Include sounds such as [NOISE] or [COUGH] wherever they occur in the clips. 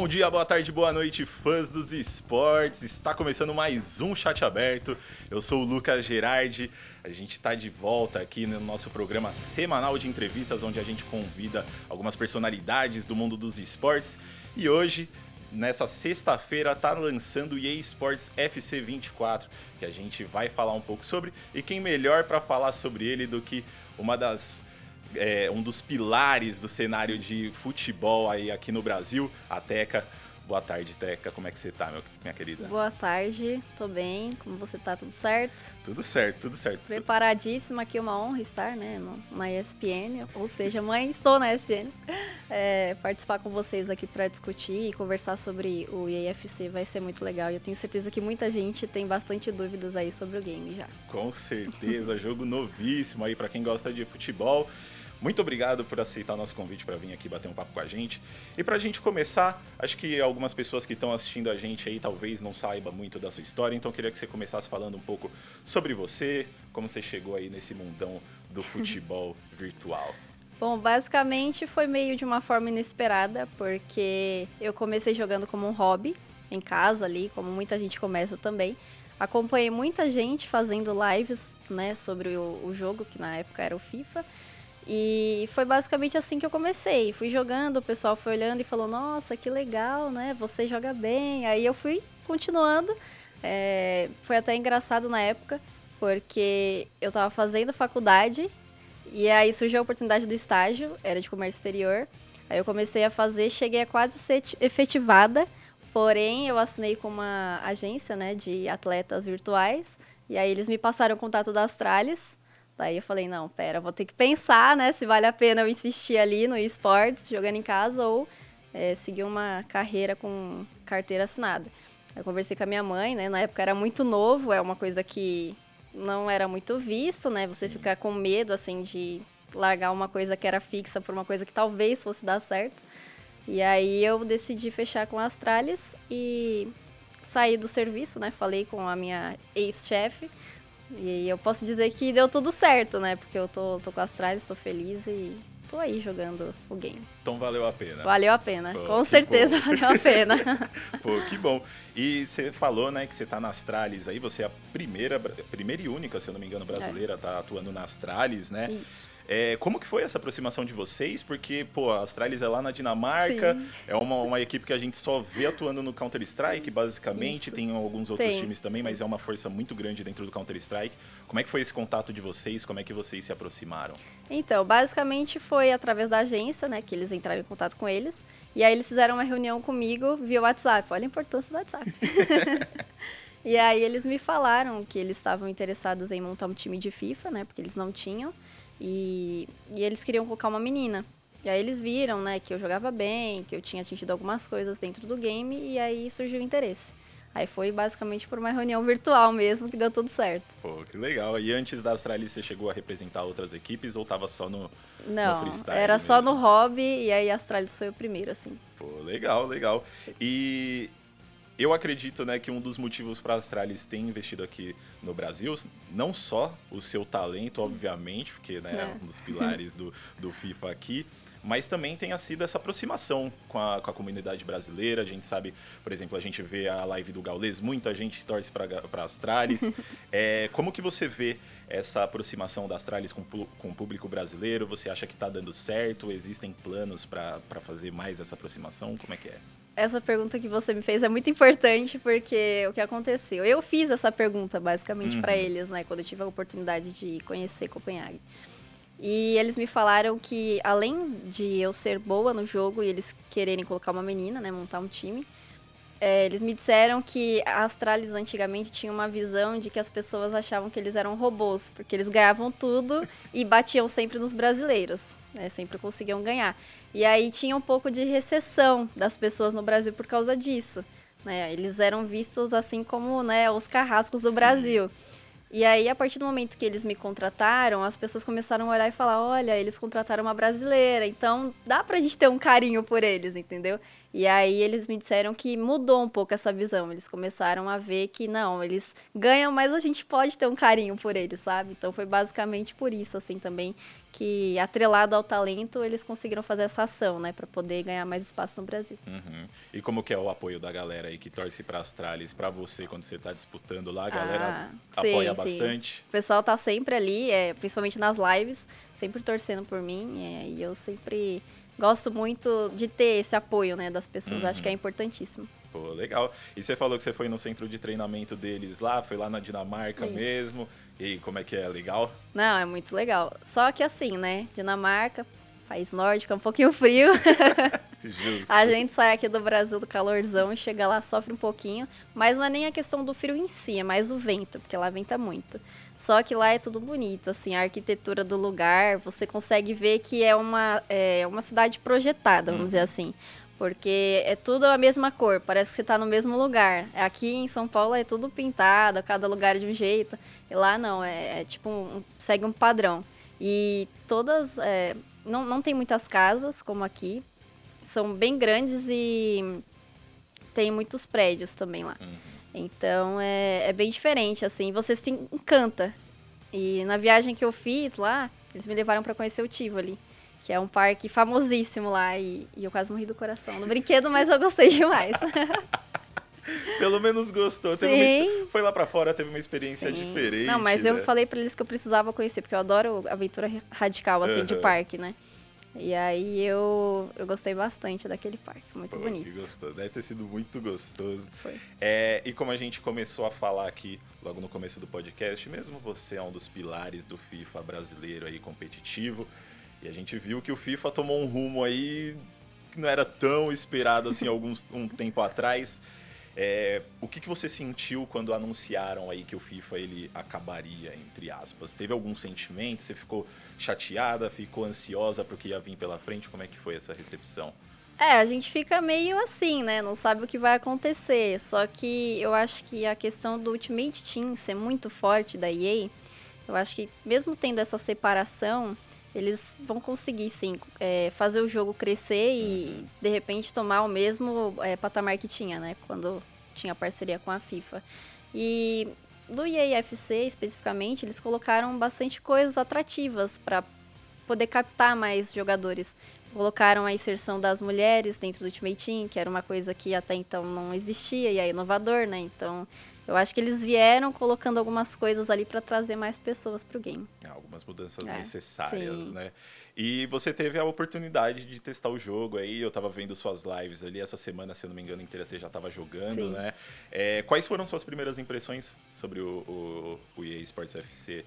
Bom dia, boa tarde, boa noite, fãs dos esportes. Está começando mais um chat aberto. Eu sou o Lucas Gerardi. A gente está de volta aqui no nosso programa semanal de entrevistas, onde a gente convida algumas personalidades do mundo dos esportes. E hoje, nessa sexta-feira, está lançando o EA Sports FC 24, que a gente vai falar um pouco sobre. E quem melhor para falar sobre ele do que uma das é, um dos pilares do cenário de futebol aí aqui no Brasil, a Teca. Boa tarde, Teca. Como é que você tá, meu, minha querida? Boa tarde, tô bem. Como você tá? Tudo certo? Tudo certo, tudo certo. Preparadíssima aqui, uma honra estar, né, na ESPN. Ou seja, mãe, estou na ESPN. É, participar com vocês aqui para discutir e conversar sobre o EAFC vai ser muito legal. E eu tenho certeza que muita gente tem bastante dúvidas aí sobre o game já. Com certeza, [LAUGHS] jogo novíssimo aí para quem gosta de futebol. Muito obrigado por aceitar o nosso convite para vir aqui bater um papo com a gente. E para a gente começar, acho que algumas pessoas que estão assistindo a gente aí talvez não saibam muito da sua história, então queria que você começasse falando um pouco sobre você, como você chegou aí nesse mundão do futebol [LAUGHS] virtual. Bom, basicamente foi meio de uma forma inesperada, porque eu comecei jogando como um hobby em casa ali, como muita gente começa também. Acompanhei muita gente fazendo lives, né, sobre o, o jogo, que na época era o FIFA. E foi basicamente assim que eu comecei. Fui jogando, o pessoal foi olhando e falou: Nossa, que legal, né? Você joga bem. Aí eu fui continuando. É, foi até engraçado na época, porque eu tava fazendo faculdade e aí surgiu a oportunidade do estágio, era de comércio exterior. Aí eu comecei a fazer, cheguei a quase ser efetivada, porém eu assinei com uma agência né, de atletas virtuais. E aí eles me passaram o contato da Astralis. Daí eu falei, não, pera, vou ter que pensar, né, se vale a pena eu insistir ali no esportes, jogando em casa, ou é, seguir uma carreira com carteira assinada. Eu conversei com a minha mãe, né, na época era muito novo, é uma coisa que não era muito visto, né, você ficar com medo, assim, de largar uma coisa que era fixa por uma coisa que talvez fosse dar certo. E aí eu decidi fechar com a Astralis e saí do serviço, né, falei com a minha ex-chefe, e eu posso dizer que deu tudo certo, né? Porque eu tô, tô com a Astralis, tô feliz e tô aí jogando o game. Então valeu a pena. Valeu a pena, Pô, com certeza bom. valeu a pena. [LAUGHS] Pô, que bom. E você falou, né, que você tá na Astralis aí, você é a primeira, primeira e única, se eu não me engano, brasileira, é. tá atuando na Astralis, né? Isso. É, como que foi essa aproximação de vocês? Porque, pô, a Astralis é lá na Dinamarca, Sim. é uma, uma equipe que a gente só vê atuando no Counter-Strike, basicamente, Isso. tem alguns outros Tem. times também, mas é uma força muito grande dentro do Counter-Strike. Como é que foi esse contato de vocês? Como é que vocês se aproximaram? Então, basicamente foi através da agência, né, que eles entraram em contato com eles, e aí eles fizeram uma reunião comigo via WhatsApp. Olha a importância do WhatsApp. [LAUGHS] e aí eles me falaram que eles estavam interessados em montar um time de FIFA, né, porque eles não tinham. E, e eles queriam colocar uma menina. E aí eles viram, né, que eu jogava bem, que eu tinha atingido algumas coisas dentro do game e aí surgiu o interesse. Aí foi basicamente por uma reunião [LAUGHS] virtual mesmo que deu tudo certo. Pô, que legal. E antes da Astralis você chegou a representar outras equipes ou tava só no, Não, no freestyle? era mesmo? só no hobby e aí a Astralis foi o primeiro, assim. Pô, legal, legal. E eu acredito né, que um dos motivos para a Astralis ter investido aqui no Brasil, não só o seu talento, obviamente, porque né, é um dos pilares do, do FIFA aqui, mas também tenha sido essa aproximação com a, com a comunidade brasileira. A gente sabe, por exemplo, a gente vê a live do Gaules, muita gente torce para Astralis. [LAUGHS] é, como que você vê essa aproximação da Astralis com, com o público brasileiro? Você acha que está dando certo? Existem planos para fazer mais essa aproximação? Como é que é? Essa pergunta que você me fez é muito importante porque o que aconteceu? Eu fiz essa pergunta basicamente uhum. para eles, né, quando eu tive a oportunidade de conhecer Copenhague. E eles me falaram que além de eu ser boa no jogo e eles quererem colocar uma menina, né, montar um time, é, eles me disseram que a Astralis antigamente tinha uma visão de que as pessoas achavam que eles eram robôs, porque eles ganhavam tudo e batiam sempre nos brasileiros, né, sempre conseguiam ganhar. E aí tinha um pouco de recessão das pessoas no Brasil por causa disso. Né? Eles eram vistos assim como né, os carrascos do Sim. Brasil. E aí, a partir do momento que eles me contrataram, as pessoas começaram a olhar e falar: olha, eles contrataram uma brasileira, então dá pra gente ter um carinho por eles, entendeu? E aí eles me disseram que mudou um pouco essa visão. Eles começaram a ver que não, eles ganham, mas a gente pode ter um carinho por eles, sabe? Então foi basicamente por isso, assim, também, que atrelado ao talento, eles conseguiram fazer essa ação, né? para poder ganhar mais espaço no Brasil. Uhum. E como que é o apoio da galera aí que torce pra Astralis, para você, quando você tá disputando lá? A galera ah, apoia sim, bastante? Sim. O pessoal tá sempre ali, é, principalmente nas lives, sempre torcendo por mim. É, e eu sempre gosto muito de ter esse apoio, né, das pessoas. Uhum. Acho que é importantíssimo. Pô, legal. E você falou que você foi no centro de treinamento deles lá, foi lá na Dinamarca Isso. mesmo. E como é que é? Legal? Não, é muito legal. Só que assim, né, Dinamarca, país nórdico, é um pouquinho frio. [LAUGHS] [LAUGHS] Justo. A gente sai aqui do Brasil do calorzão e chega lá, sofre um pouquinho. Mas não é nem a questão do frio em si, é mais o vento, porque lá venta muito. Só que lá é tudo bonito, assim, a arquitetura do lugar, você consegue ver que é uma, é uma cidade projetada, vamos uhum. dizer assim. Porque é tudo a mesma cor, parece que você está no mesmo lugar. Aqui em São Paulo é tudo pintado, cada lugar é de um jeito. E lá não, é, é tipo, um, segue um padrão. E todas. É, não, não tem muitas casas como aqui. São bem grandes e tem muitos prédios também lá. Uhum. Então é, é bem diferente, assim, você se encanta. E na viagem que eu fiz lá, eles me levaram para conhecer o Tivoli, que é um parque famosíssimo lá, e, e eu quase morri do coração no brinquedo, mas eu gostei demais. [LAUGHS] Pelo menos gostou. Sim. Foi lá para fora, teve uma experiência Sim. diferente. Não, mas né? eu falei para eles que eu precisava conhecer, porque eu adoro aventura radical, assim, uhum. de parque, né? E aí eu, eu gostei bastante daquele parque, muito Pô, bonito. Que gostoso. Deve ter sido muito gostoso. Foi. É, e como a gente começou a falar aqui logo no começo do podcast, mesmo você é um dos pilares do FIFA brasileiro aí competitivo, e a gente viu que o FIFA tomou um rumo aí que não era tão esperado assim [LAUGHS] alguns um tempo atrás. É, o que, que você sentiu quando anunciaram aí que o FIFA ele acabaria, entre aspas? Teve algum sentimento? Você ficou chateada, ficou ansiosa para o que ia vir pela frente? Como é que foi essa recepção? É, a gente fica meio assim, né? Não sabe o que vai acontecer. Só que eu acho que a questão do Ultimate Team ser muito forte da EA, eu acho que mesmo tendo essa separação, eles vão conseguir sim é, fazer o jogo crescer e de repente tomar o mesmo é, patamar que tinha, né? Quando tinha parceria com a FIFA. E no EAFC especificamente, eles colocaram bastante coisas atrativas para poder captar mais jogadores. Colocaram a inserção das mulheres dentro do Ultimate Team, que era uma coisa que até então não existia e é inovador, né? Então, eu acho que eles vieram colocando algumas coisas ali para trazer mais pessoas para o game. É, algumas mudanças é, necessárias, sim. né? E você teve a oportunidade de testar o jogo aí, eu estava vendo suas lives ali essa semana, se eu não me engano, inteira você já estava jogando, sim. né? É, quais foram suas primeiras impressões sobre o, o, o EA Sports FC?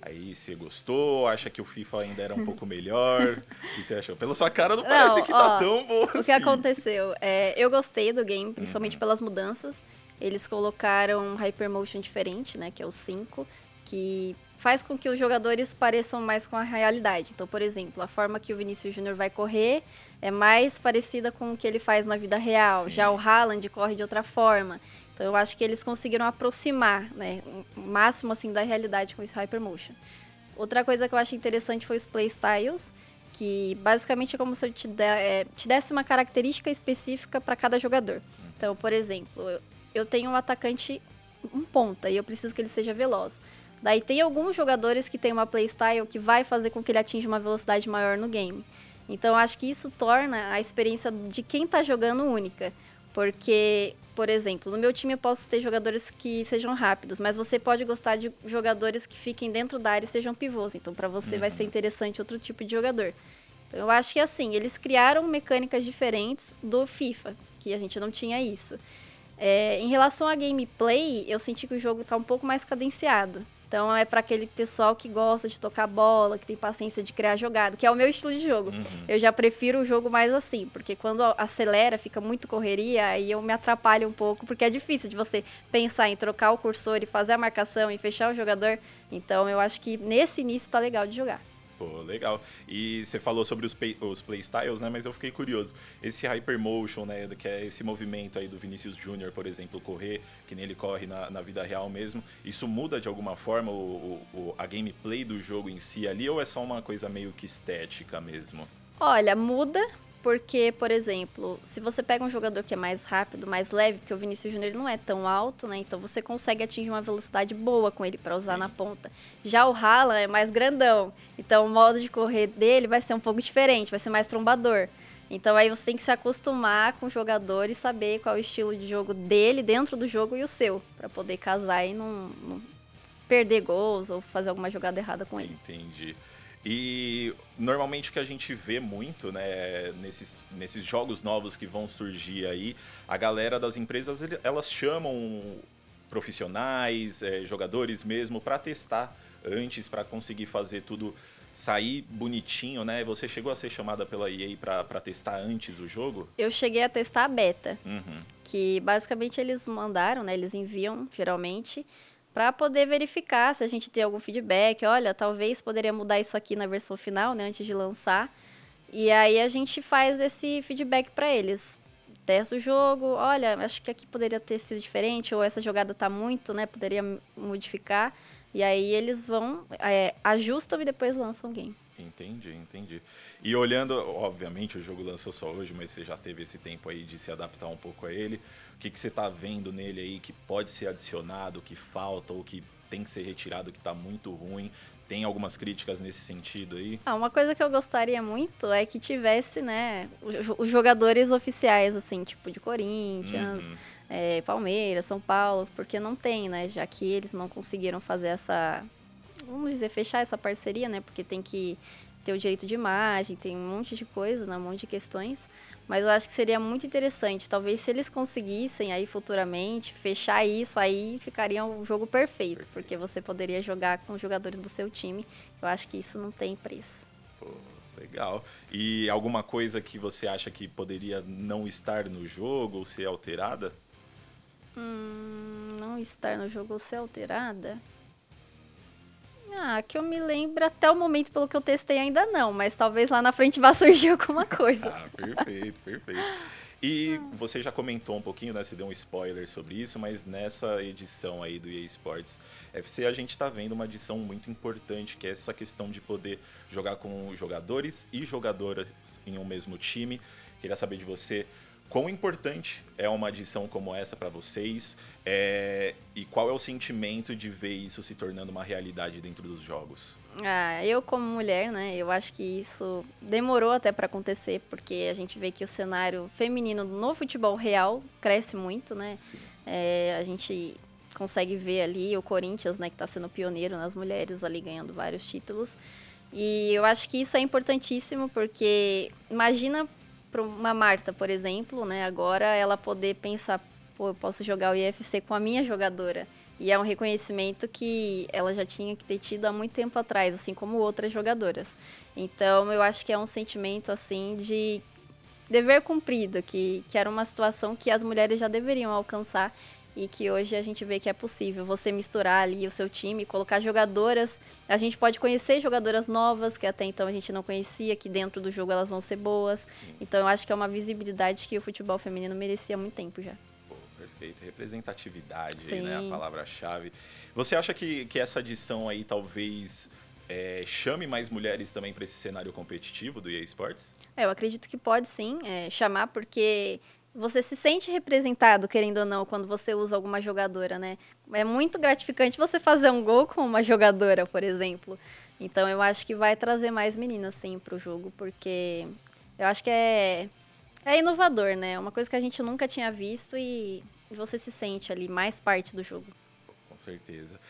Aí você gostou? Acha que o FIFA ainda era um pouco [LAUGHS] melhor? o que você achou? Pela sua cara não, não parece que tá ó, tá tão bom assim. O que assim. aconteceu? É, eu gostei do game, principalmente uhum. pelas mudanças. Eles colocaram um Hypermotion diferente, né? Que é o 5, que faz com que os jogadores pareçam mais com a realidade. Então, por exemplo, a forma que o Vinícius Júnior vai correr é mais parecida com o que ele faz na vida real. Sim. Já o Haaland corre de outra forma. Então, eu acho que eles conseguiram aproximar, né? O máximo, assim, da realidade com esse Hypermotion. Outra coisa que eu acho interessante foi os playstyles, que basicamente é como se eu te, de, é, te desse uma característica específica para cada jogador. Então, por exemplo, eu tenho um atacante um ponta e eu preciso que ele seja veloz. Daí tem alguns jogadores que tem uma playstyle que vai fazer com que ele atinja uma velocidade maior no game. Então acho que isso torna a experiência de quem está jogando única. Porque, por exemplo, no meu time eu posso ter jogadores que sejam rápidos, mas você pode gostar de jogadores que fiquem dentro da área e sejam pivôs. Então para você uhum. vai ser interessante outro tipo de jogador. Então eu acho que assim, eles criaram mecânicas diferentes do FIFA, que a gente não tinha isso. É, em relação à gameplay, eu senti que o jogo está um pouco mais cadenciado. Então é para aquele pessoal que gosta de tocar bola, que tem paciência de criar jogada, que é o meu estilo de jogo. Uhum. Eu já prefiro o jogo mais assim, porque quando acelera, fica muito correria, aí eu me atrapalho um pouco, porque é difícil de você pensar em trocar o cursor e fazer a marcação e fechar o jogador. Então eu acho que nesse início tá legal de jogar. Pô, legal. E você falou sobre os, os playstyles, né? Mas eu fiquei curioso. Esse Hypermotion, né? Que é esse movimento aí do Vinícius Júnior, por exemplo, correr, que nem ele corre na, na vida real mesmo. Isso muda de alguma forma o, o, a gameplay do jogo em si ali ou é só uma coisa meio que estética mesmo? Olha, muda, porque, por exemplo, se você pega um jogador que é mais rápido, mais leve, porque o Vinícius Júnior não é tão alto, né? Então você consegue atingir uma velocidade boa com ele para usar Sim. na ponta. Já o Haaland é mais grandão, então o modo de correr dele vai ser um pouco diferente, vai ser mais trombador. Então aí você tem que se acostumar com o jogador e saber qual é o estilo de jogo dele dentro do jogo e o seu, para poder casar e não, não, perder gols ou fazer alguma jogada errada com ele. Entendi. E normalmente o que a gente vê muito, né, nesses, nesses jogos novos que vão surgir aí, a galera das empresas, elas chamam profissionais, é, jogadores mesmo, para testar antes, para conseguir fazer tudo sair bonitinho, né? Você chegou a ser chamada pela EA para testar antes o jogo? Eu cheguei a testar a beta, uhum. que basicamente eles mandaram, né? Eles enviam, geralmente, para poder verificar se a gente tem algum feedback. Olha, talvez poderia mudar isso aqui na versão final, né, antes de lançar. E aí a gente faz esse feedback para eles. Testa o jogo, olha, acho que aqui poderia ter sido diferente, ou essa jogada tá muito, né, poderia modificar. E aí eles vão, é, ajustam e depois lançam o game. Entendi, entendi. E olhando, obviamente o jogo lançou só hoje, mas você já teve esse tempo aí de se adaptar um pouco a ele. O que, que você está vendo nele aí que pode ser adicionado, que falta ou que tem que ser retirado, que está muito ruim? Tem algumas críticas nesse sentido aí? Ah, uma coisa que eu gostaria muito é que tivesse, né, os jogadores oficiais, assim, tipo de Corinthians, uhum. é, Palmeiras, São Paulo, porque não tem, né, já que eles não conseguiram fazer essa, vamos dizer, fechar essa parceria, né, porque tem que ter o direito de imagem, tem um monte de coisa, né, um monte de questões. Mas eu acho que seria muito interessante. Talvez se eles conseguissem aí futuramente fechar isso, aí ficaria um jogo perfeito, porque você poderia jogar com jogadores do seu time. Eu acho que isso não tem preço. Pô, legal. E alguma coisa que você acha que poderia não estar no jogo ou ser alterada? Hum, não estar no jogo ou ser alterada? Ah, que eu me lembro até o momento, pelo que eu testei, ainda não, mas talvez lá na frente vá [LAUGHS] surgir alguma coisa. ah, perfeito, perfeito. E você já comentou um pouquinho, né? Você deu um spoiler sobre isso, mas nessa edição aí do EA Sports FC a gente está vendo uma edição muito importante, que é essa questão de poder jogar com jogadores e jogadoras em um mesmo time. Queria saber de você quão importante é uma adição como essa para vocês é, e qual é o sentimento de ver isso se tornando uma realidade dentro dos jogos? Ah, eu como mulher, né, eu acho que isso demorou até para acontecer, porque a gente vê que o cenário feminino no futebol real cresce muito, né? É, a gente consegue ver ali o Corinthians, né, que está sendo pioneiro nas mulheres ali ganhando vários títulos. E eu acho que isso é importantíssimo porque imagina para uma Marta, por exemplo, né, agora ela poder pensar, pô, eu posso jogar o IFC com a minha jogadora. E é um reconhecimento que ela já tinha que ter tido há muito tempo atrás, assim como outras jogadoras. Então, eu acho que é um sentimento, assim, de dever cumprido, que, que era uma situação que as mulheres já deveriam alcançar e que hoje a gente vê que é possível você misturar ali o seu time, colocar jogadoras. A gente pode conhecer jogadoras novas que até então a gente não conhecia, que dentro do jogo elas vão ser boas. Sim. Então eu acho que é uma visibilidade que o futebol feminino merecia há muito tempo já. Pô, perfeito. Representatividade, aí, né? A palavra-chave. Você acha que, que essa adição aí talvez é, chame mais mulheres também para esse cenário competitivo do EA Sports? É, eu acredito que pode sim é, chamar, porque você se sente representado, querendo ou não, quando você usa alguma jogadora, né? É muito gratificante você fazer um gol com uma jogadora, por exemplo. Então eu acho que vai trazer mais meninas, sim, para o jogo, porque eu acho que é, é inovador, né? É uma coisa que a gente nunca tinha visto e você se sente ali mais parte do jogo. Com certeza.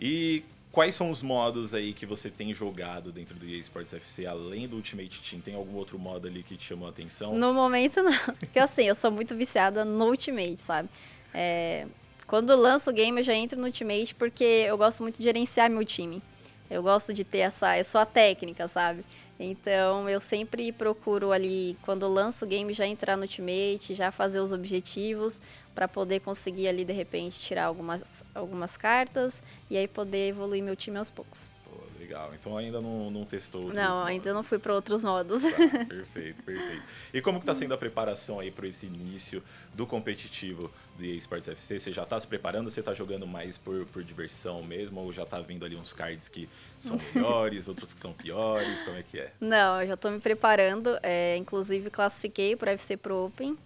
E Quais são os modos aí que você tem jogado dentro do EA Sports FC, além do Ultimate Team? Tem algum outro modo ali que te chamou a atenção? No momento, não. [LAUGHS] Porque assim, eu sou muito viciada no Ultimate, sabe? É... Quando lanço o game, eu já entro no Ultimate porque eu gosto muito de gerenciar meu time. Eu gosto de ter essa... Eu sou a técnica, sabe? Então, eu sempre procuro ali, quando lanço o game, já entrar no Ultimate, já fazer os objetivos, para poder conseguir ali de repente tirar algumas, algumas cartas e aí poder evoluir meu time aos poucos. Pô, legal. Então ainda não, não testou Não, modos. ainda não fui para outros modos. Tá, perfeito, perfeito. E como que tá sendo a preparação aí para esse início do competitivo do EA Sports FC? Você já tá se preparando? Você tá jogando mais por, por diversão mesmo? Ou já tá vendo ali uns cards que são [LAUGHS] melhores, outros que são piores? Como é que é? Não, eu já tô me preparando. É, inclusive, classifiquei para FC Pro Open.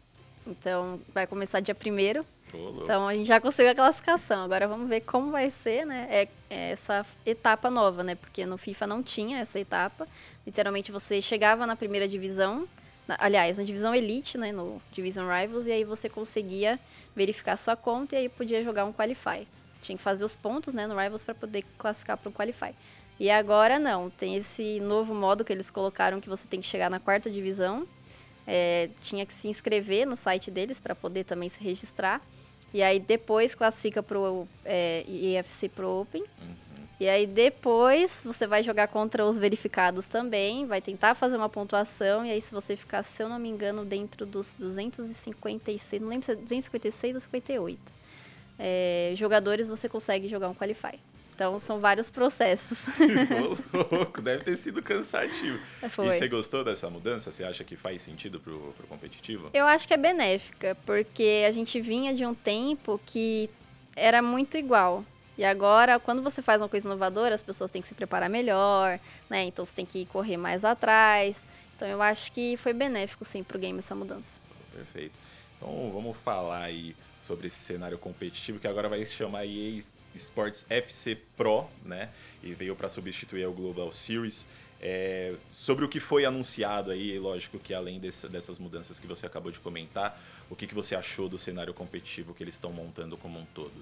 Então, vai começar dia primeiro. Ô, Então, a gente já conseguiu a classificação. Agora, vamos ver como vai ser, né? É, é essa etapa nova, né? Porque no FIFA não tinha essa etapa. Literalmente, você chegava na primeira divisão. na- aliás, na divisão Elite, né? No Division Rivals. E aí, você conseguia verificar sua conta e aí podia jogar um Qualify. Tinha que fazer os pontos, né? No Rivals para poder classificar para o Qualify. E agora, não. Tem esse novo modo que eles colocaram que você tem que chegar na quarta divisão. É, tinha que se inscrever no site deles para poder também se registrar. E aí depois classifica pro é, EFC Pro Open. E aí depois você vai jogar contra os verificados também, vai tentar fazer uma pontuação, e aí se você ficar, se eu não me engano, dentro dos 256, não lembro se é 256 ou 58 é, jogadores, você consegue jogar um Qualify. Então são vários processos. [LAUGHS] Ô, louco, deve ter sido cansativo. Foi. E você gostou dessa mudança? Você acha que faz sentido pro, pro competitivo? Eu acho que é benéfica, porque a gente vinha de um tempo que era muito igual. E agora, quando você faz uma coisa inovadora, as pessoas têm que se preparar melhor, né? Então você tem que correr mais atrás. Então eu acho que foi benéfico sim pro game essa mudança. Perfeito. Então vamos falar aí sobre esse cenário competitivo que agora vai se chamar EA Sports FC Pro, né? E veio para substituir o Global Series. É, sobre o que foi anunciado aí, lógico que além desse, dessas mudanças que você acabou de comentar, o que, que você achou do cenário competitivo que eles estão montando como um todo?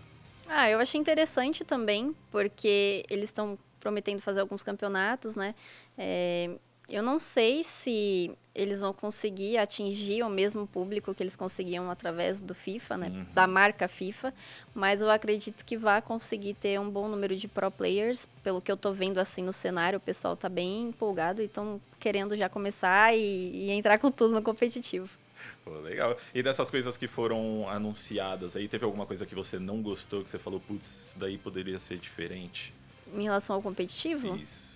Ah, eu achei interessante também, porque eles estão prometendo fazer alguns campeonatos, né? É, eu não sei se eles vão conseguir atingir o mesmo público que eles conseguiam através do FIFA, né? Uhum. Da marca FIFA, mas eu acredito que vai conseguir ter um bom número de pro players. Pelo que eu tô vendo assim no cenário, o pessoal tá bem empolgado e estão querendo já começar e, e entrar com tudo no competitivo. Pô, legal. E dessas coisas que foram anunciadas aí, teve alguma coisa que você não gostou, que você falou, putz, isso daí poderia ser diferente? Em relação ao competitivo, Isso.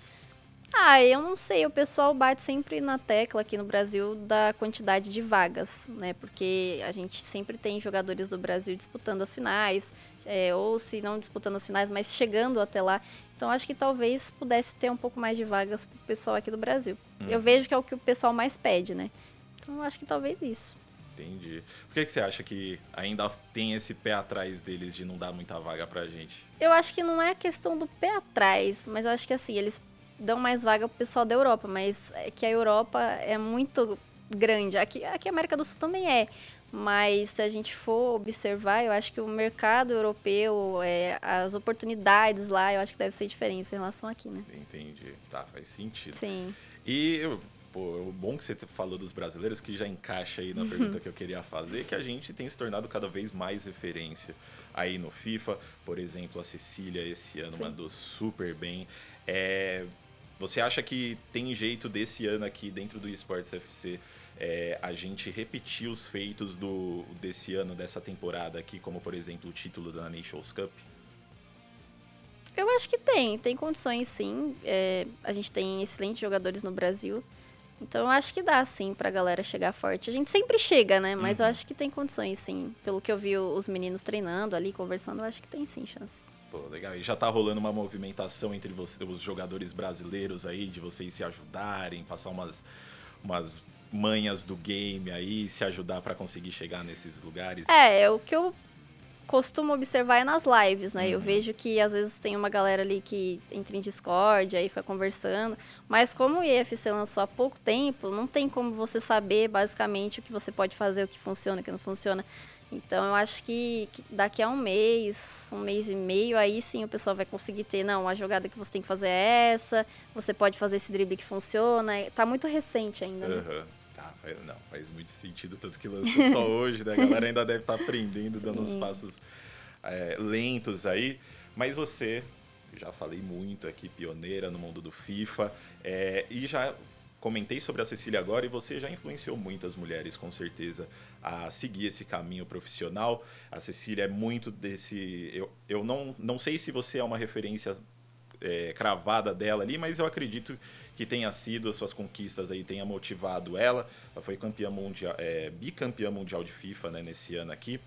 Ah, eu não sei, o pessoal bate sempre na tecla aqui no Brasil da quantidade de vagas, né? Porque a gente sempre tem jogadores do Brasil disputando as finais, é, ou se não disputando as finais, mas chegando até lá. Então acho que talvez pudesse ter um pouco mais de vagas pro pessoal aqui do Brasil. Eu Uhum. vejo que é o que o pessoal mais pede, né? Então acho que talvez isso. Entendi. Por que, que você acha que ainda tem esse pé atrás deles de não dar muita vaga pra gente? Eu acho que não é questão do pé atrás, mas eu acho que assim, eles dão mais vaga pro pessoal da Europa, mas é que a Europa é muito grande. Aqui, aqui a América do Sul também é. Mas se a gente for observar, eu acho que o mercado europeu, é, as oportunidades lá, eu acho que deve ser diferente em relação aqui, né? Entendi. Tá, faz sentido. Sim. E, pô, o bom que você falou dos brasileiros, que já encaixa aí na pergunta que eu queria fazer, que a gente tem se tornado cada vez mais referência aí no FIFA. Por exemplo, a Cecília esse ano Sim. mandou super bem. É, você acha que tem jeito desse ano aqui dentro do Esportes FC é, a gente repetir os feitos do, desse ano, dessa temporada aqui, como por exemplo o título da Nations Cup? Eu acho que tem, tem condições sim. É, a gente tem excelentes jogadores no Brasil. Então eu acho que dá sim pra galera chegar forte. A gente sempre chega, né? Mas eu Uhum. acho que tem condições sim. Pelo que eu vi os meninos treinando ali, conversando, eu acho que tem sim chance. Pô, legal. E já tá rolando uma movimentação entre você- os jogadores brasileiros aí, de vocês se ajudarem, passar umas, umas manhas do game aí, se ajudar pra conseguir chegar nesses lugares. É, é o que eu costumo observar é nas lives, né? Eu Uhum. vejo que às vezes tem uma galera ali que entra em Discord, aí fica conversando. Mas como o IFC lançou há pouco tempo, não tem como você saber basicamente o que você pode fazer, o que funciona, o que não funciona. Então eu acho que, que daqui a um mês, um mês e meio, aí sim o pessoal vai conseguir ter, não, a jogada que você tem que fazer é essa, você pode fazer esse drible que funciona. Tá muito recente ainda, né? Tá, faz, não, faz muito sentido, tanto que lançou só [LAUGHS] hoje, né? A galera ainda deve estar aprendendo, dando uns Sim. passos é, lentos aí. Mas você, já falei muito aqui, pioneira no mundo do FIFA, é, e já comentei sobre a Cecília agora, e você já influenciou muitas mulheres, com certeza, a seguir esse caminho profissional. A Cecília é muito desse. Eu, eu não, não sei se você é uma referência é, cravada dela ali, mas eu acredito que tenha sido, as suas conquistas aí tenha motivado ela. Ela foi campeã mundial, é, bicampeã mundial de FIFA né, nesse ano aqui.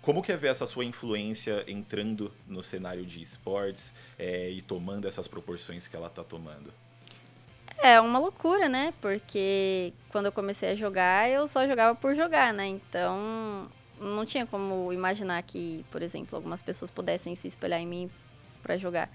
Como que é ver essa sua influência entrando no cenário de esportes é, e tomando essas proporções que ela está tomando? É uma loucura, né? Porque quando eu comecei a jogar, eu só jogava por jogar, né? Então, não tinha como imaginar que, por exemplo, algumas pessoas pudessem se espelhar em mim para jogar.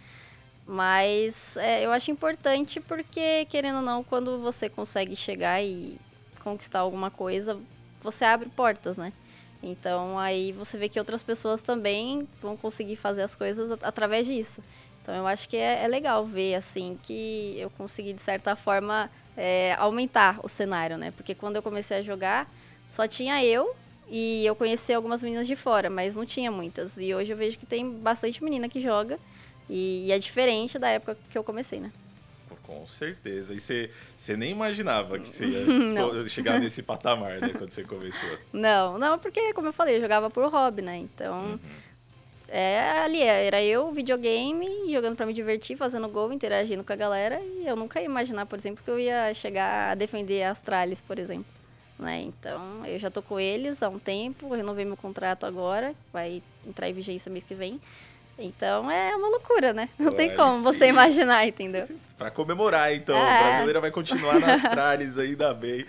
Mas é, eu acho importante porque, querendo ou não, quando você consegue chegar e conquistar alguma coisa, você abre portas, né? Então aí você vê que outras pessoas também vão conseguir fazer as coisas at através disso. Então eu acho que é, é, legal ver assim que eu consegui de certa forma é, aumentar o cenário, né? Porque quando eu comecei a jogar só tinha eu e eu conheci algumas meninas de fora, mas não tinha muitas. E hoje eu vejo que tem bastante menina que joga e, e é diferente da época que eu comecei, né? Com certeza. E você, nem imaginava que você ia [LAUGHS] chegar [LAUGHS] nesse patamar, né, quando você começou. Não, não, porque, como eu falei, eu jogava por hobby, né? Então, uhum. É ali, era eu, videogame, jogando para me divertir, fazendo gol, interagindo com a galera. E eu nunca ia imaginar, por exemplo, que eu ia chegar a defender a Astralis, por exemplo. Né? Então, eu já tô com eles há um tempo, renovei meu contrato agora, vai entrar em vigência mês que vem. Então é uma loucura, né? Não tem como sim. você imaginar, entendeu? Para comemorar, então. É. A brasileira vai continuar nas trales, ainda bem.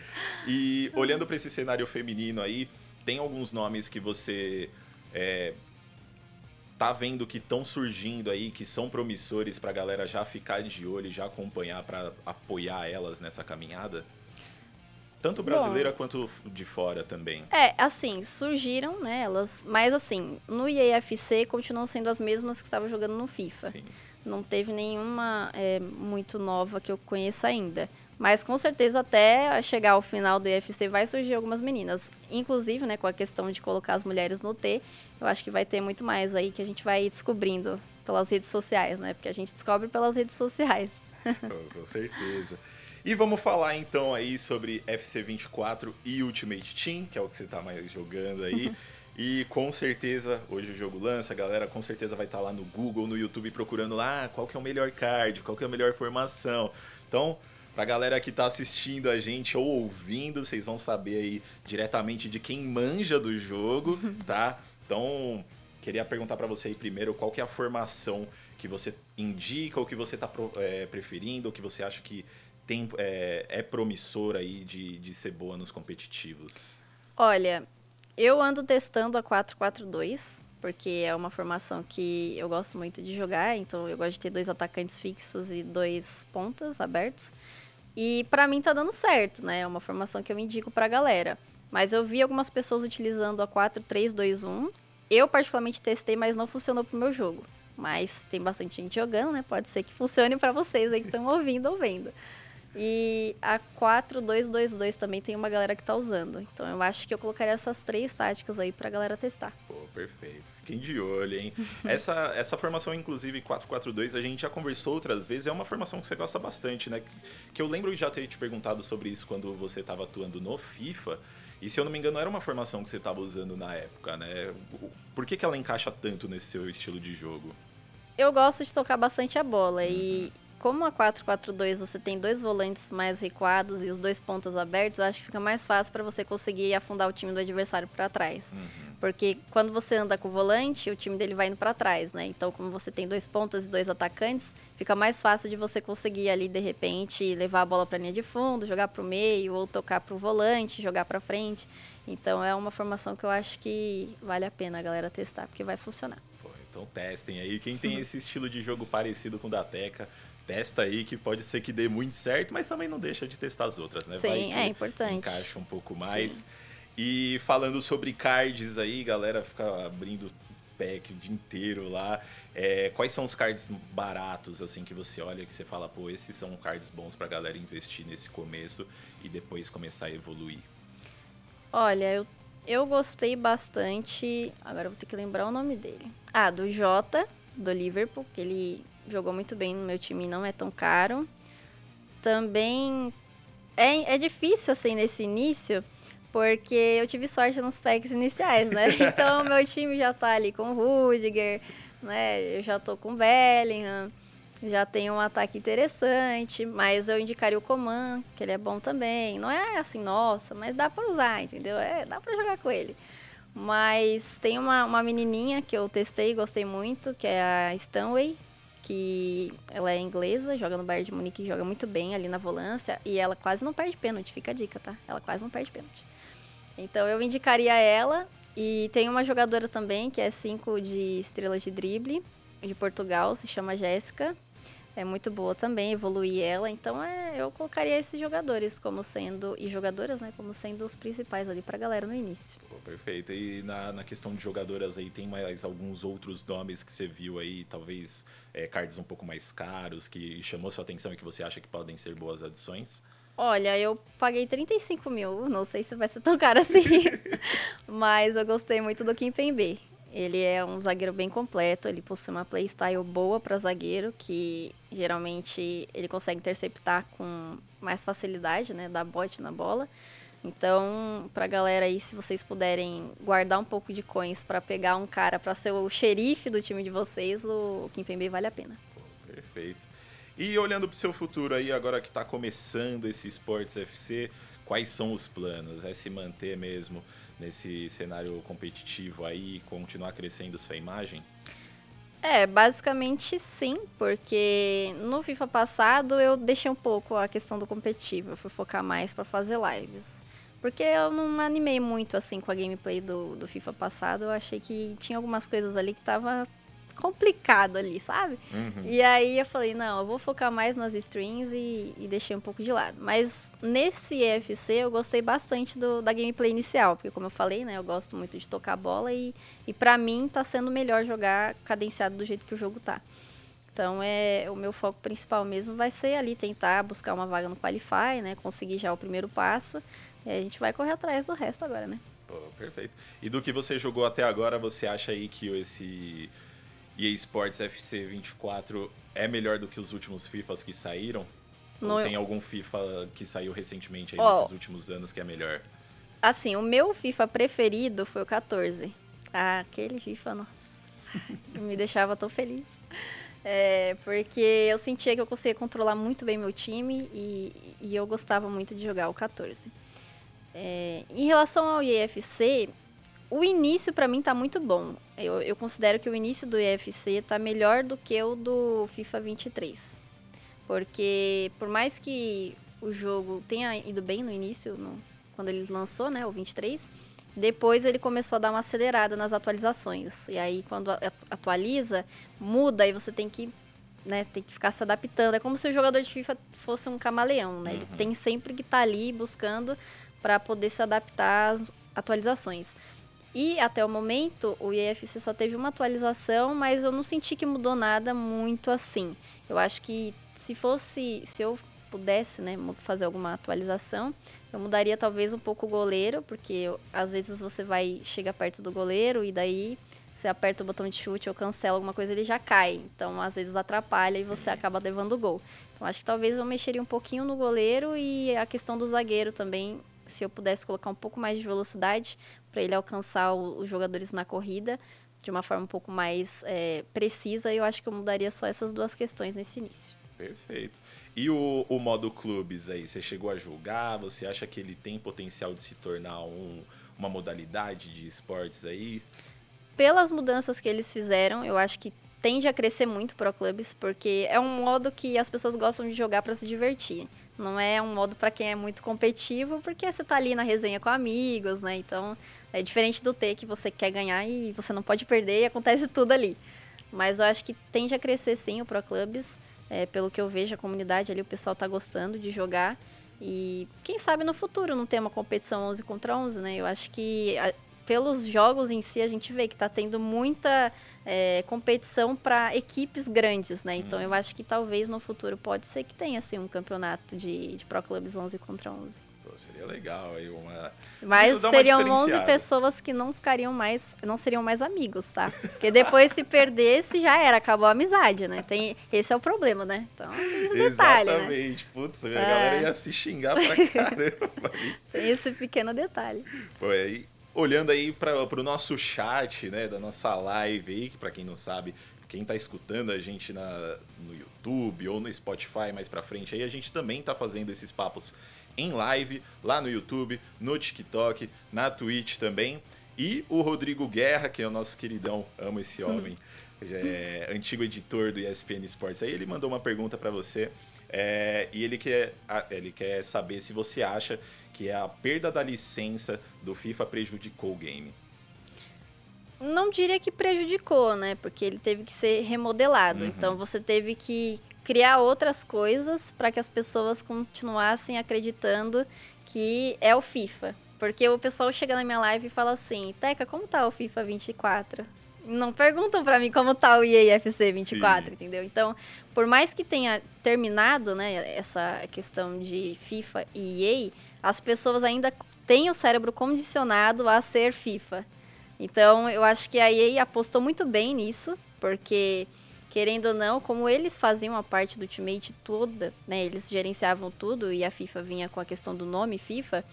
E olhando para esse cenário feminino aí, tem alguns nomes que você é, tá vendo que estão surgindo aí, que são promissores para a galera já ficar de olho e já acompanhar para apoiar elas nessa caminhada? Tanto brasileira Bom, quanto de fora também. É, assim, surgiram, né, elas, mas assim, no IAFC continuam sendo as mesmas que estavam jogando no FIFA. Sim. Não teve nenhuma é, muito nova que eu conheça ainda. Mas com certeza até chegar ao final do IFC vai surgir algumas meninas. Inclusive, né, com a questão de colocar as mulheres no T, eu acho que vai ter muito mais aí que a gente vai descobrindo pelas redes sociais, né? Porque a gente descobre pelas redes sociais. [LAUGHS] com certeza. E vamos falar então aí sobre FC24 e Ultimate Team, que é o que você está mais jogando aí. [LAUGHS] e com certeza, hoje o jogo lança, a galera com certeza vai estar tá lá no Google, no YouTube procurando lá ah, qual que é o melhor card, qual que é a melhor formação. Então, pra galera que está assistindo a gente ou ouvindo, vocês vão saber aí diretamente de quem manja do jogo, tá? Então, queria perguntar para você aí primeiro qual que é a formação que você indica, ou que você está é, preferindo, ou que você acha que tem, é, é promissor aí de, de ser boa nos competitivos? Olha, eu ando testando a 442, porque é uma formação que eu gosto muito de jogar, então eu gosto de ter dois atacantes fixos e dois pontas abertos. E para mim tá dando certo, né? É uma formação que eu indico pra galera. Mas eu vi algumas pessoas utilizando a 4321. Eu particularmente testei, mas não funcionou pro meu jogo. Mas tem bastante gente jogando, né? Pode ser que funcione para vocês aí que estão ouvindo ou vendo. E a 4222 também tem uma galera que tá usando. Então eu acho que eu colocaria essas três táticas aí pra galera testar. Pô, perfeito. Fiquem de olho, hein? [LAUGHS] essa, essa formação, inclusive, 442, a gente já conversou outras vezes. É uma formação que você gosta bastante, né? Que eu lembro de já ter te perguntado sobre isso quando você estava atuando no FIFA. E se eu não me engano, era uma formação que você estava usando na época, né? Por que, que ela encaixa tanto nesse seu estilo de jogo? Eu gosto de tocar bastante a bola uhum. e como a 4-4-2 você tem dois volantes mais recuados e os dois pontas abertos, acho que fica mais fácil para você conseguir afundar o time do adversário para trás. Uhum. Porque quando você anda com o volante, o time dele vai indo para trás, né? Então, como você tem dois pontas e dois atacantes, fica mais fácil de você conseguir ali de repente levar a bola para linha de fundo, jogar para o meio ou tocar para o volante, jogar para frente. Então, é uma formação que eu acho que vale a pena a galera testar, porque vai funcionar. Pô, então testem aí. Quem tem esse estilo de jogo parecido com o da Teca, testa aí que pode ser que dê muito certo, mas também não deixa de testar as outras, né? Sim, é importante. Encaixa um pouco mais. Sim. E falando sobre cards aí, galera fica abrindo pack o dia inteiro lá. É, quais são os cards baratos, assim, que você olha que você fala, pô, esses são cards bons pra galera investir nesse começo e depois começar a evoluir? Olha, eu, eu gostei bastante. Agora eu vou ter que lembrar o nome dele. Ah, do Jota, do Liverpool, que ele jogou muito bem no meu time, não é tão caro. Também é, é difícil, assim, nesse início, porque eu tive sorte nos packs iniciais, né? [LAUGHS] Então, meu time já tá ali com o Rudiger, né? Eu já tô com o Bellingham. Já tem um ataque interessante, mas eu indicaria o Coman, que ele é bom também. Não é assim, nossa, mas dá pra usar, entendeu? É, dá pra jogar com ele. Mas tem uma, uma menininha que eu testei e gostei muito, que é a Stanway, que ela é inglesa, joga no Bayern de Munique, joga muito bem ali na volância, e ela quase não perde pênalti, fica a dica, tá? Ela quase não perde pênalti. Então eu indicaria ela, e tem uma jogadora também, que é 5 de estrelas de drible, de Portugal, se chama Jéssica, é muito boa também, evoluir ela. Então é, eu colocaria esses jogadores como sendo, e jogadoras, né, como sendo os principais ali pra galera no início. Pô, perfeito. E na, na questão de jogadoras aí, tem mais alguns outros nomes que você viu aí, talvez é, cards um pouco mais caros, que chamou sua atenção e que você acha que podem ser boas adições? Olha, eu paguei 35 mil, não sei se vai ser tão caro assim, [LAUGHS] mas eu gostei muito do Kim Pembe. Ele é um zagueiro bem completo, ele possui uma playstyle boa para zagueiro, que geralmente ele consegue interceptar com mais facilidade, né, dar bote na bola. Então, pra galera aí, se vocês puderem guardar um pouco de coins para pegar um cara para ser o xerife do time de vocês, o Kimpembe vale a pena. Pô, perfeito. E olhando pro seu futuro aí, agora que tá começando esse Sports FC, quais são os planos? É se manter mesmo nesse cenário competitivo aí, continuar crescendo sua imagem? É, basicamente sim, porque no FIFA passado eu deixei um pouco a questão do competitivo, eu fui focar mais para fazer lives. Porque eu não me animei muito assim com a gameplay do, do FIFA passado, eu achei que tinha algumas coisas ali que tava complicado ali, sabe? Uhum. E aí eu falei, não, eu vou focar mais nas streams e, e, deixei um pouco de lado. Mas nesse EFC eu gostei bastante do, da gameplay inicial, porque como eu falei, né, eu gosto muito de tocar bola e, e para mim tá sendo melhor jogar cadenciado do jeito que o jogo tá. Então é o meu foco principal mesmo vai ser ali tentar buscar uma vaga no Qualify, né, conseguir já o primeiro passo. E a gente vai correr atrás do resto agora, né? Pô, perfeito. E do que você jogou até agora, você acha aí que esse EA Sports FC 24 é melhor do que os últimos FIFAs que saíram? No... Ou tem algum FIFA que saiu recentemente aí oh, nesses últimos anos que é melhor? Assim, o meu FIFA preferido foi o 14. Ah, aquele FIFA, nossa, [LAUGHS] me deixava tão feliz. É, porque eu sentia que eu conseguia controlar muito bem meu time e, e eu gostava muito de jogar o 14. É, em relação ao EFC, o início para mim tá muito bom. Eu, eu, considero que o início do EFC tá melhor do que o do FIFA 23. Porque por mais que o jogo tenha ido bem no início, no, quando ele lançou, né, o 23, depois ele começou a dar uma acelerada nas atualizações. E aí quando atualiza, muda e você tem que né, tem que ficar se adaptando. É como se o jogador de FIFA fosse um camaleão, né? Uhum. Ele tem sempre que estar tá ali buscando para poder se adaptar às atualizações. E até o momento, o IFC só teve uma atualização, mas eu não senti que mudou nada muito assim. Eu acho que se fosse, se eu pudesse, né, fazer alguma atualização, eu mudaria talvez um pouco o goleiro, porque às vezes você vai chega perto do goleiro e daí você aperta o botão de chute ou cancela alguma coisa, ele já cai. Então, às vezes atrapalha Sim. e você acaba levando o gol. Então, acho que talvez eu mexeria um pouquinho no goleiro e a questão do zagueiro também, se eu pudesse colocar um pouco mais de velocidade, para ele alcançar o, os jogadores na corrida de uma forma um pouco mais é, precisa. Eu acho que eu mudaria só essas duas questões nesse início. Perfeito. E o, o modo clubes aí, você chegou a julgar? Você acha que ele tem potencial de se tornar um, uma modalidade de esportes aí? Pelas mudanças que eles fizeram, eu acho que tende a crescer muito pro clubes, porque é um modo que as pessoas gostam de jogar para se divertir. Não é um modo para quem é muito competitivo, porque você tá ali na resenha com amigos, né? Então, é diferente do T que você quer ganhar e você não pode perder e acontece tudo ali. Mas eu acho que tende a crescer sim o Pro Clubs. É, pelo que eu vejo, a comunidade ali, o pessoal tá gostando de jogar. E quem sabe no futuro não ter uma competição 11 contra 11, né? Eu acho que pelos jogos em si, a gente vê que está tendo muita é, competição para equipes grandes, né? Então, eu uhum. acho que talvez no futuro pode ser que tenha, assim, um campeonato de, de Pro Clubs 11 contra 11. Pô, seria legal aí uma... Mas seriam 11 pessoas que não ficariam mais, não seriam mais amigos, tá? Porque depois se perdesse, já era, acabou a amizade, né? Tem, esse é o problema, né? Então, tem esse detalhe, né? Exatamente. Né? Putz, a é. galera ia se xingar pra [LAUGHS] caramba. tem esse pequeno detalhe. Pô, aí olhando aí para o nosso chat, né, da nossa live aí, que para quem não sabe, quem está escutando a gente na, no YouTube, YouTube ou no Spotify mais pra frente, aí a gente também tá fazendo esses papos em live, lá no YouTube, no TikTok, na Twitch também. E o Rodrigo Guerra, que é o nosso queridão, amo esse homem, é antigo editor do ESPN Sports. Aí ele mandou uma pergunta para você é, e ele quer, ele quer saber se você acha que a perda da licença do FIFA prejudicou o game. Não diria que prejudicou, né? Porque ele teve que ser remodelado. Uhum. Então você teve que criar outras coisas para que as pessoas continuassem acreditando que é o FIFA. Porque o pessoal chega na minha live e fala assim: Teca, como tá o FIFA 24? Não perguntam para mim como tá o EA FC 24, Sim. entendeu? Então, por mais que tenha terminado, né, essa questão de FIFA e EA, as pessoas ainda têm o cérebro condicionado a ser FIFA. Então, eu acho que a EA apostou muito bem nisso, porque querendo ou não, como eles faziam a parte do Ultimate toda, né, eles gerenciavam tudo e a FIFA vinha com a questão do nome FIFA,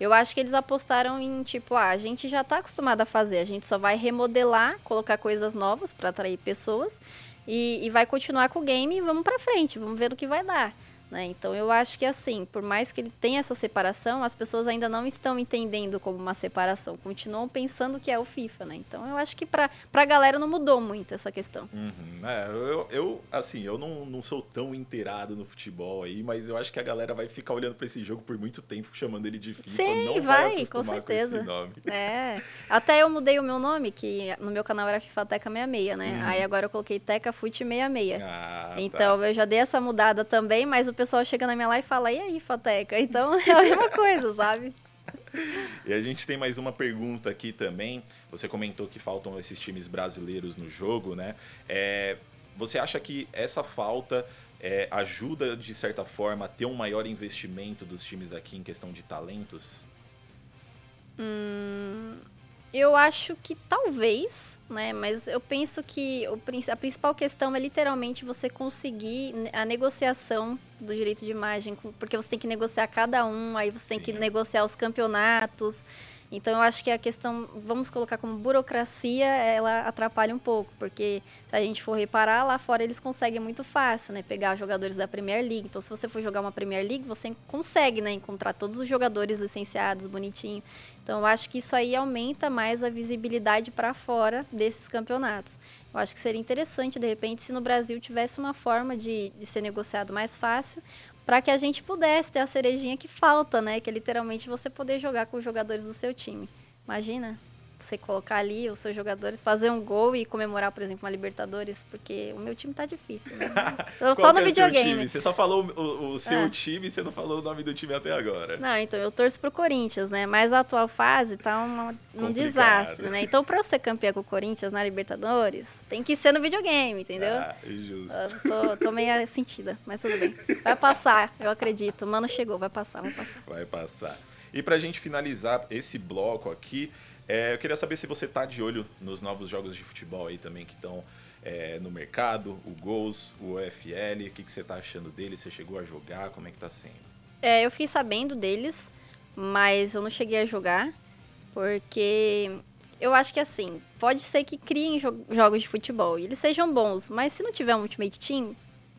eu acho que eles apostaram em tipo, ah, a gente já está acostumado a fazer, a gente só vai remodelar, colocar coisas novas para atrair pessoas e, e vai continuar com o game e vamos para frente, vamos ver o que vai dar. Né? Então eu acho que assim, por mais que ele tenha essa separação, as pessoas ainda não estão entendendo como uma separação, continuam pensando que é o FIFA, né? Então eu acho que para a galera não mudou muito essa questão. Uhum. É, eu, eu, assim, eu não, não sou tão inteirado no futebol aí, mas eu acho que a galera vai ficar olhando para esse jogo por muito tempo chamando ele de FIFA, Sim, não vai, vai com certeza. Com esse nome. É. Até eu mudei o meu nome, que no meu canal era FIFA Teca 66, né? Uhum. Aí agora eu coloquei Teca Fute 66. Ah, tá. então tá. eu já dei essa mudada também, mas o pessoal chega na minha live e fala, e aí, Fateca? Então [LAUGHS] é a mesma coisa, sabe? [LAUGHS] E a gente tem mais uma pergunta aqui também. Você comentou que faltam esses times brasileiros no jogo, né? É, você acha que essa falta é, ajuda, de certa forma, a ter um maior investimento dos times daqui em questão de talentos? Hum, eu acho que talvez, né? Mas eu penso que o, a principal questão é literalmente você conseguir a negociação do direito de imagem, porque você tem que negociar cada um, aí você tem Sim. que negociar os campeonatos. Então eu acho que a questão, vamos colocar como burocracia, ela atrapalha um pouco, porque se a gente for reparar, lá fora eles conseguem muito fácil, né, pegar jogadores da Premier League. Então se você for jogar uma Premier League, você consegue, né, encontrar todos os jogadores licenciados, bonitinho. Então eu acho que isso aí aumenta mais a visibilidade para fora desses campeonatos. Eu acho que seria interessante, de repente, se no Brasil tivesse uma forma de, de ser negociado mais fácil, para que a gente pudesse ter a cerejinha que falta, né? Que é literalmente você poder jogar com os jogadores do seu time. Imagina você colocar ali os seus jogadores, fazer um gol e comemorar, por exemplo, uma Libertadores, porque o meu time tá difícil. Né? [LAUGHS] só no é videogame. Você só falou o, o seu é. time, você não falou o nome do time até agora. Não, então eu torço pro Corinthians, né? Mas a atual fase tá uma, um desastre, né? Então, pra eu ser campeão com o Corinthians na Libertadores, tem que ser no videogame, entendeu? Ah, justo. Eu tô, tô meio sentida, mas tudo bem. Vai passar, eu acredito. O mano chegou, vai passar, vai passar. Vai passar. E pra gente finalizar esse bloco aqui, é, eu queria saber se você tá de olho nos novos jogos de futebol aí também que estão é, no mercado, o Goals, o UFL, o que, que você tá achando deles? Você chegou a jogar? Como é que tá sendo? É, eu fiquei sabendo deles, mas eu não cheguei a jogar, porque eu acho que assim, pode ser que criem jo jogos de futebol e eles sejam bons, mas se não tiver um Ultimate Team,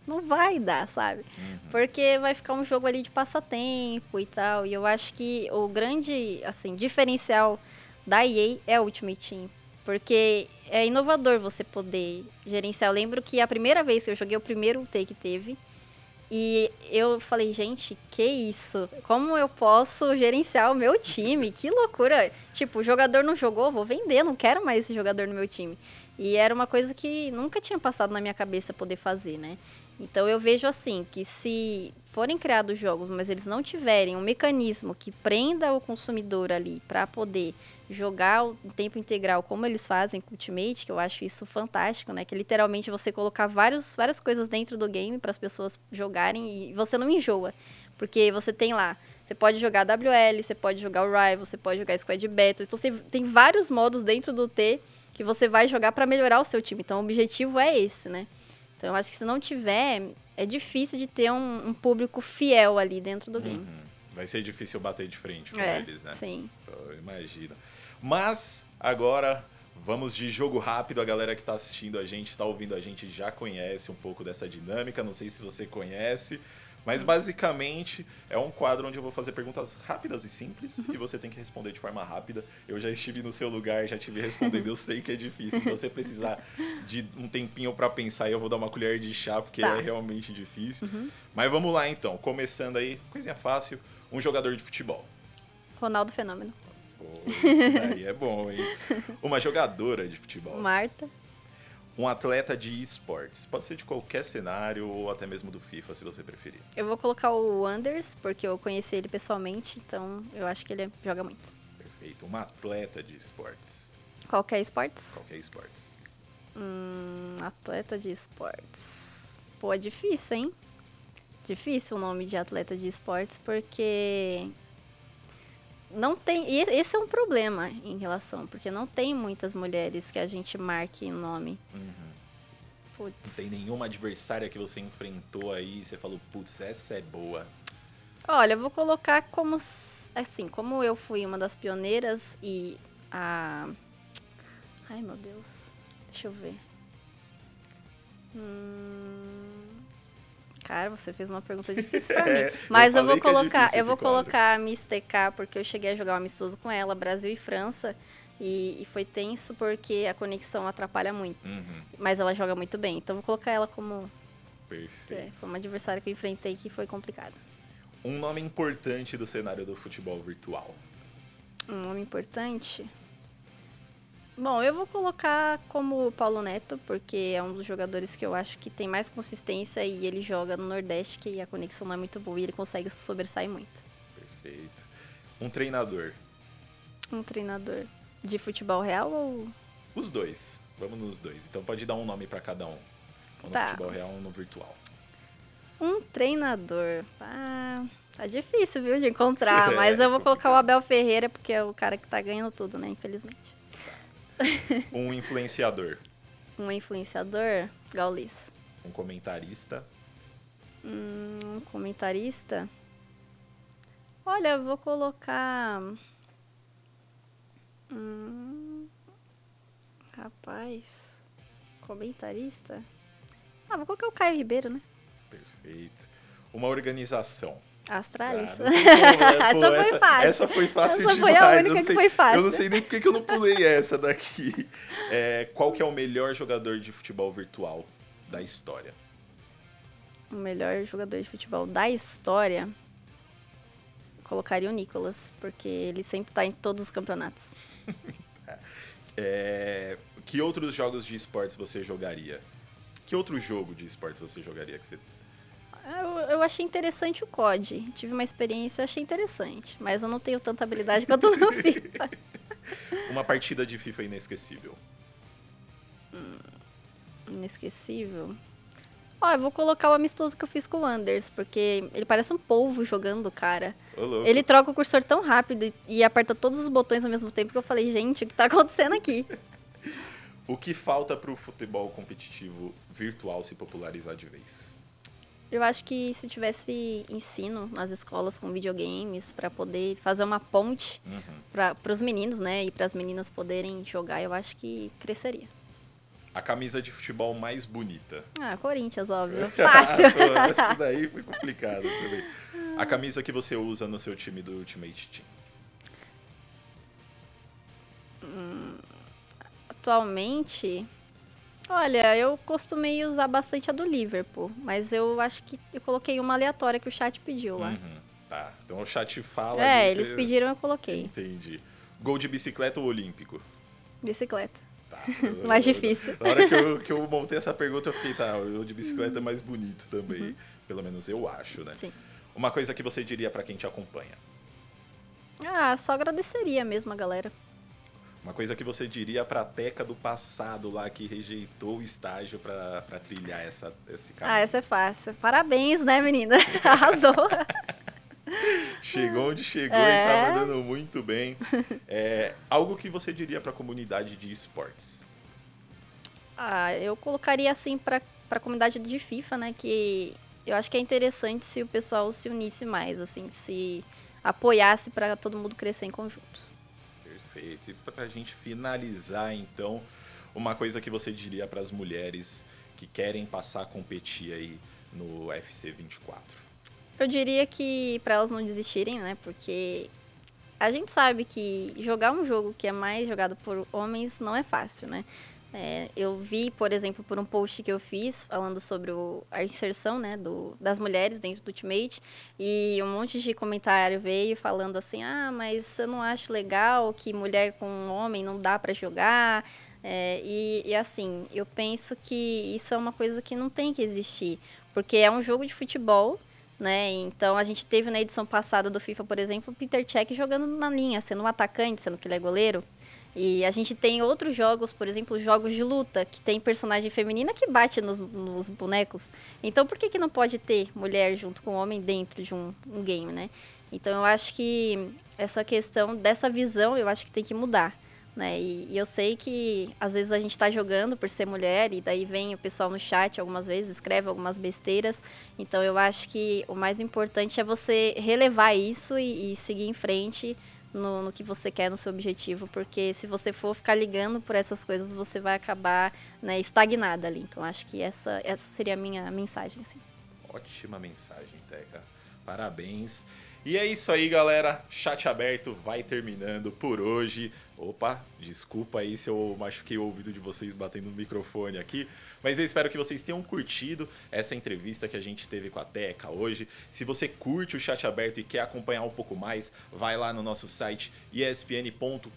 não vai dar, sabe? Uhum. Porque vai ficar um jogo ali de passatempo e tal. E eu acho que o grande, assim, diferencial da EA é o Ultimate Team. Porque é inovador você poder gerenciar. Eu lembro que a primeira vez que eu joguei, o primeiro take teve, e eu falei, gente, que isso? Como eu posso gerenciar o meu time? Que loucura! Tipo, o jogador não jogou, vou vender, não quero mais esse jogador no meu time. E era uma coisa que nunca tinha passado na minha cabeça poder fazer, né? Então eu vejo assim, que se forem criados jogos, mas eles não tiverem um mecanismo que prenda o consumidor ali para poder jogar o tempo integral como eles fazem com Ultimate, que eu acho isso fantástico, né? Que literalmente você colocar vários, várias coisas dentro do game para as pessoas jogarem e você não enjoa. Porque você tem lá, você pode jogar WL, você pode jogar o Rival, você pode jogar Squad Battle. Então você tem vários modos dentro do T que você vai jogar para melhorar o seu time. Então o objetivo é esse, né? Então eu acho que se não tiver, é difícil de ter um, um público fiel ali dentro do game. Uhum. Vai ser difícil bater de frente com é, eles, né? Sim. Imagina. Mas agora Vamos de jogo rápido. A galera que está assistindo a gente, está ouvindo a gente, já conhece um pouco dessa dinâmica. Não sei se você conhece. Mas basicamente é um quadro onde eu vou fazer perguntas rápidas e simples uhum. e você tem que responder de forma rápida. Eu já estive no seu lugar, já estive respondendo, eu sei que é difícil. Se você precisar de um tempinho para pensar, eu vou dar uma colher de chá porque tá. é realmente difícil. Uhum. Mas vamos lá então, começando aí, coisinha fácil, um jogador de futebol. Ronaldo Fenômeno. Pô, isso daí é bom, hein? Uma jogadora de futebol. Marta um atleta de esportes. Pode ser de qualquer cenário ou até mesmo do FIFA, se você preferir. Eu vou colocar o Anders, porque eu conheci ele pessoalmente, então eu acho que ele joga muito. Perfeito. Um atleta de esportes. Qualquer esportes? Qualquer esportes. Hum, atleta de esportes. Pô, é difícil, hein? Difícil o nome de atleta de esportes, porque não tem. E esse é um problema em relação, porque não tem muitas mulheres que a gente marque o nome. Uhum. Putz. Não tem nenhuma adversária que você enfrentou aí e você falou, putz, essa é boa. Olha, eu vou colocar como. Assim, como eu fui uma das pioneiras e a. Ai, meu Deus. Deixa eu ver. Hum... Cara, você fez uma pergunta difícil [LAUGHS] pra mim. Mas eu, eu vou é colocar, é eu vou colocar a Miss TK, porque eu cheguei a jogar um amistoso com ela, Brasil e França. E, e foi tenso porque a conexão atrapalha muito. Uhum. Mas ela joga muito bem. Então vou colocar ela como. Perfeito. É, foi uma adversária que eu enfrentei que foi complicada. Um nome importante do cenário do futebol virtual. Um nome importante? Bom, eu vou colocar como Paulo Neto, porque é um dos jogadores que eu acho que tem mais consistência e ele joga no Nordeste, que a conexão não é muito boa e ele consegue se sobressair muito. Perfeito. Um treinador. Um treinador de futebol real ou. Os dois. Vamos nos dois. Então pode dar um nome para cada um. Um no tá. futebol real, um no virtual. Um treinador. Ah, tá difícil, viu, de encontrar. [LAUGHS] mas eu vou colocar o Abel Ferreira, porque é o cara que tá ganhando tudo, né? Infelizmente. [LAUGHS] Um influenciador. um influenciador? Gaulis. Um comentarista. Hum, um comentarista? Olha, eu vou colocar. Hum, rapaz. Comentarista? Ah, vou colocar o Caio Ribeiro, né? Perfeito. Uma organização. Astralis. Cara, [LAUGHS] essa foi fácil. Essa foi fácil essa demais. Foi a única sei, que foi fácil. Eu não sei nem por que eu não pulei essa daqui. [LAUGHS] É, qual que é o melhor jogador de futebol virtual da história? O melhor jogador de futebol da história? Colocaria o Nicolas, porque ele sempre está em todos os campeonatos. [LAUGHS] é, que outros jogos de esportes você jogaria? Que outro jogo de esportes você jogaria que você eu, achei interessante o COD. Tive uma experiência, achei interessante. Mas eu não tenho tanta habilidade quanto no [LAUGHS] FIFA. uma partida de FIFA inesquecível. Hum, inesquecível? Ó, eu vou colocar o amistoso que eu fiz com o Anders, porque ele parece um polvo jogando, cara. Ele troca o cursor tão rápido e aperta todos os botões ao mesmo tempo que eu falei, gente, o que tá acontecendo aqui? [LAUGHS] o que falta pro futebol competitivo virtual se popularizar de vez? Eu acho que se tivesse ensino nas escolas com videogames para poder fazer uma ponte uhum. para os meninos, né, e para as meninas poderem jogar, eu acho que cresceria. A camisa de futebol mais bonita. Ah, Corinthians, óbvio. [LAUGHS] Fácil. [LAUGHS] Essa daí foi complicado também. A camisa que você usa no seu time do Ultimate Team. Hum, atualmente, Olha, eu costumei usar bastante a do Liverpool, mas eu acho que eu coloquei uma aleatória que o chat pediu lá. Uhum, tá, então o chat fala. É, eles você... pediram, eu coloquei. Entendi. Gol de bicicleta ou olímpico? Bicicleta. Tá. [LAUGHS] mais difícil. Na hora que eu, que eu montei essa pergunta, eu fiquei, tá, o de bicicleta é mais bonito também. Uhum. Pelo menos eu acho, né? Sim. Uma coisa que você diria para quem te acompanha? Ah, só agradeceria mesmo a galera. Uma coisa que você diria para a Teca do passado lá que rejeitou o estágio para trilhar essa, esse caminho? Ah, essa é fácil. Parabéns, né, menina? [LAUGHS] Arrasou. chegou onde chegou é. e tá mandando muito bem. É, algo que você diria para a comunidade de esportes? Ah, eu colocaria assim para a comunidade de FIFA, né, que eu acho que é interessante se o pessoal se unisse mais, assim, se apoiasse para todo mundo crescer em conjunto. Perfeito. E para a gente finalizar, então, uma coisa que você diria para as mulheres que querem passar a competir aí no UFC 24? Eu diria que para elas não desistirem, né? Porque a gente sabe que jogar um jogo que é mais jogado por homens não é fácil, né? É, eu vi, por exemplo, por um post que eu fiz falando sobre o, a inserção né, do, das mulheres dentro do Ultimate e um monte de comentário veio falando assim: ah, mas eu não acho legal que mulher com homem não dá para jogar. É, e, e assim, eu penso que isso é uma coisa que não tem que existir, porque é um jogo de futebol né? Então a gente teve na edição passada do FIFA, por exemplo, o Peter Cech jogando na linha, sendo um atacante, sendo que ele é goleiro. E a gente tem outros jogos, por exemplo, jogos de luta, que tem personagem feminina que bate nos, nos bonecos. Então por que, que não pode ter mulher junto com homem dentro de um, um game, né? Então eu acho que essa questão dessa visão, eu acho que tem que mudar. Né? E, e, eu sei que às vezes a gente está jogando por ser mulher e daí vem o pessoal no chat algumas vezes, escreve algumas besteiras. Então eu acho que o mais importante é você relevar isso e, e seguir em frente no, no, que você quer, no seu objetivo, porque se você for ficar ligando por essas coisas, você vai acabar né, estagnada ali. Então, acho que essa, essa seria a minha mensagem. Assim. Ótima mensagem, Teca. Parabéns. E é isso aí, galera. Chat aberto vai terminando por hoje. Opa, desculpa aí se eu machuquei o ouvido de vocês batendo no microfone aqui, mas eu espero que vocês tenham curtido essa entrevista que a gente teve com a Teca hoje. Se você curte o chat aberto e quer acompanhar um pouco mais, vai lá no nosso site espn.com.br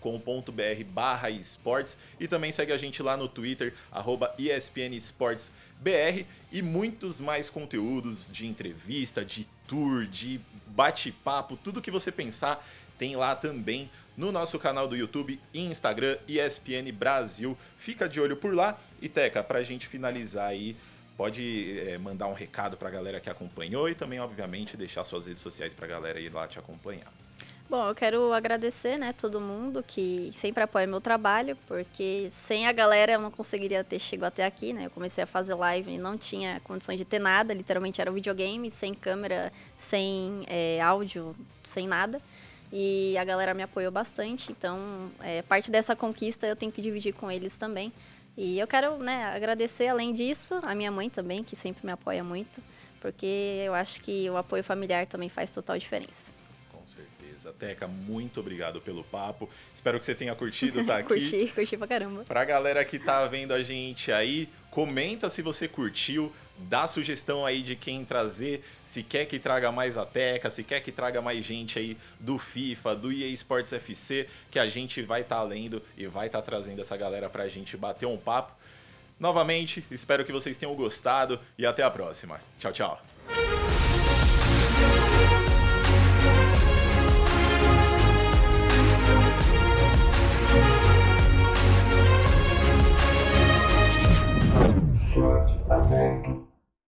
esportes e também segue a gente lá no Twitter, arroba espnesportsbr e muitos mais conteúdos de entrevista, de tour, de bate-papo, tudo que você pensar tem lá também no nosso canal do YouTube e Instagram, ESPN Brasil. Fica de olho por lá. E Teca, para a gente finalizar aí, pode é, mandar um recado para a galera que acompanhou e também, obviamente, deixar suas redes sociais para a galera ir lá te acompanhar. Bom, eu quero agradecer, né, todo mundo que sempre apoia meu trabalho, porque sem a galera eu não conseguiria ter chegado até aqui, né? Eu comecei a fazer live e não tinha condições de ter nada, literalmente era um videogame, sem câmera, sem é, áudio, sem nada. E a galera me apoiou bastante, então é, parte dessa conquista eu tenho que dividir com eles também. E eu quero né, agradecer, além disso, a minha mãe também, que sempre me apoia muito, porque eu acho que o apoio familiar também faz total diferença. Com certeza. Teca, muito obrigado pelo papo. Espero que você tenha curtido estar tá [LAUGHS] aqui. curti, curti pra caramba. Pra galera que tá vendo a gente aí, comenta se você curtiu dá sugestão aí de quem trazer, se quer que traga mais a Teca, se quer que traga mais gente aí do FIFA, do EA Sports FC, que a gente vai estar tá lendo e vai estar tá trazendo essa galera pra gente bater um papo. Novamente, espero que vocês tenham gostado e até a próxima. Tchau, tchau.